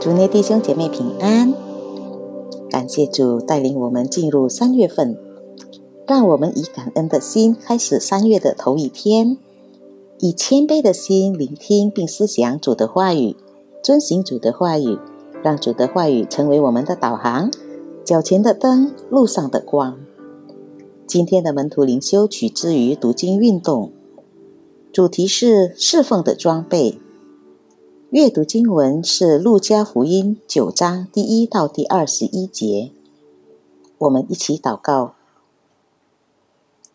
主内弟兄姐妹平安，感谢主带领我们进入三月份，让我们以感恩的心开始三月的头一天，以谦卑的心聆听并思想主的话语，遵行主的话语，让主的话语成为我们的导航，脚前的灯，路上的光。今天的门徒灵修取之于读经运动，主题是侍奉的装备。阅读经文是《路加福音》九章第一到第二十一节。我们一起祷告：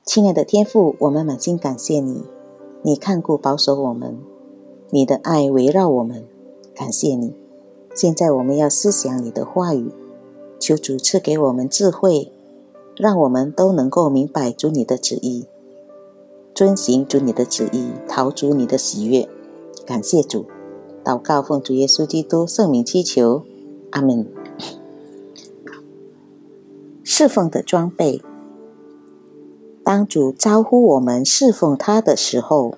亲爱的天父，我们满心感谢你，你看顾保守我们，你的爱围绕我们，感谢你。现在我们要思想你的话语，求主赐给我们智慧，让我们都能够明白主你的旨意，遵行主你的旨意，逃出你的喜悦。感谢主。祷告，奉主耶稣基督圣名祈求，阿门。侍奉的装备，当主招呼我们侍奉他的时候，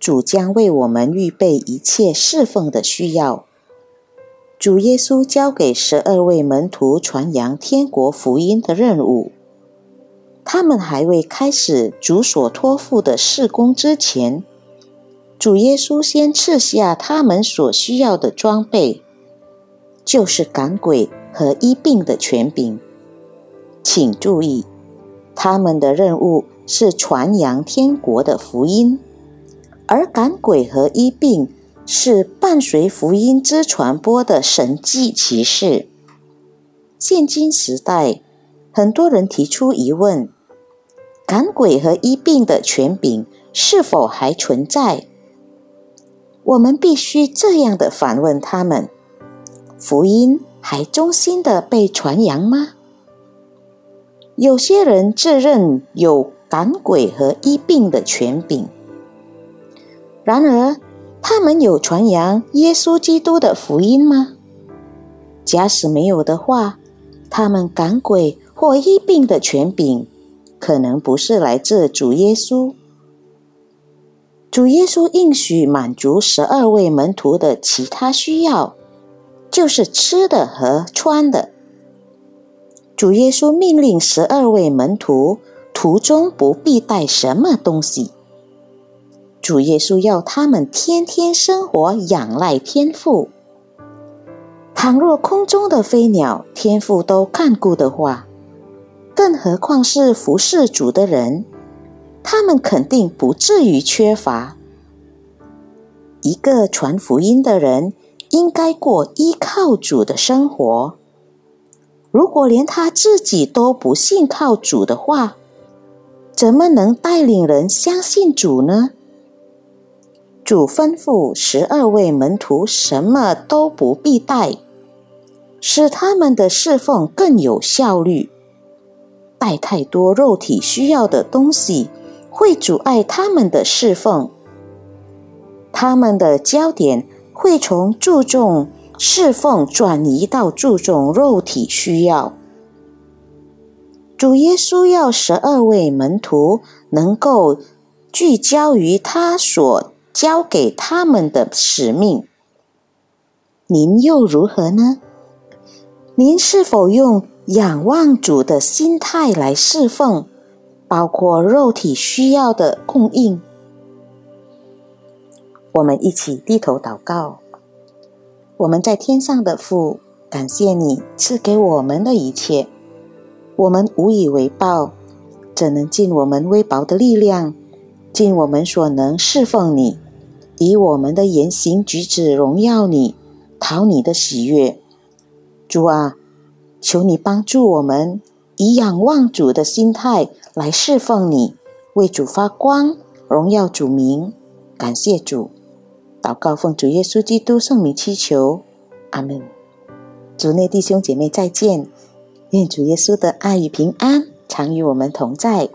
主将为我们预备一切侍奉的需要。主耶稣交给十二位门徒传扬天国福音的任务，他们还未开始主所托付的事工之前。主耶稣先赐下他们所需要的装备，就是赶鬼和医病的权柄。请注意，他们的任务是传扬天国的福音，而赶鬼和医病是伴随福音之传播的神迹奇事。现今时代，很多人提出疑问：赶鬼和医病的权柄是否还存在？我们必须这样的反问他们：福音还忠心的被传扬吗？有些人自认有赶鬼和医病的权柄，然而他们有传扬耶稣基督的福音吗？假使没有的话，他们赶鬼或医病的权柄，可能不是来自主耶稣。主耶稣应许满足十二位门徒的其他需要，就是吃的和穿的。主耶稣命令十二位门徒途中不必带什么东西。主耶稣要他们天天生活仰赖天父。倘若空中的飞鸟天父都看顾的话，更何况是服侍主的人？他们肯定不至于缺乏。一个传福音的人应该过依靠主的生活。如果连他自己都不信靠主的话，怎么能带领人相信主呢？主吩咐十二位门徒什么都不必带，使他们的侍奉更有效率。带太多肉体需要的东西。会阻碍他们的侍奉，他们的焦点会从注重侍奉转移到注重肉体需要。主耶稣要十二位门徒能够聚焦于他所交给他们的使命。您又如何呢？您是否用仰望主的心态来侍奉？包括肉体需要的供应，我们一起低头祷告。我们在天上的父，感谢你赐给我们的一切，我们无以为报，怎能尽我们微薄的力量，尽我们所能侍奉你，以我们的言行举止荣耀你，讨你的喜悦。主啊，求你帮助我们。以仰望主的心态来侍奉你，为主发光，荣耀主名，感谢主。祷告奉主耶稣基督圣名祈求，阿门。主内弟兄姐妹再见，愿主耶稣的爱与平安常与我们同在，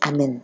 阿门。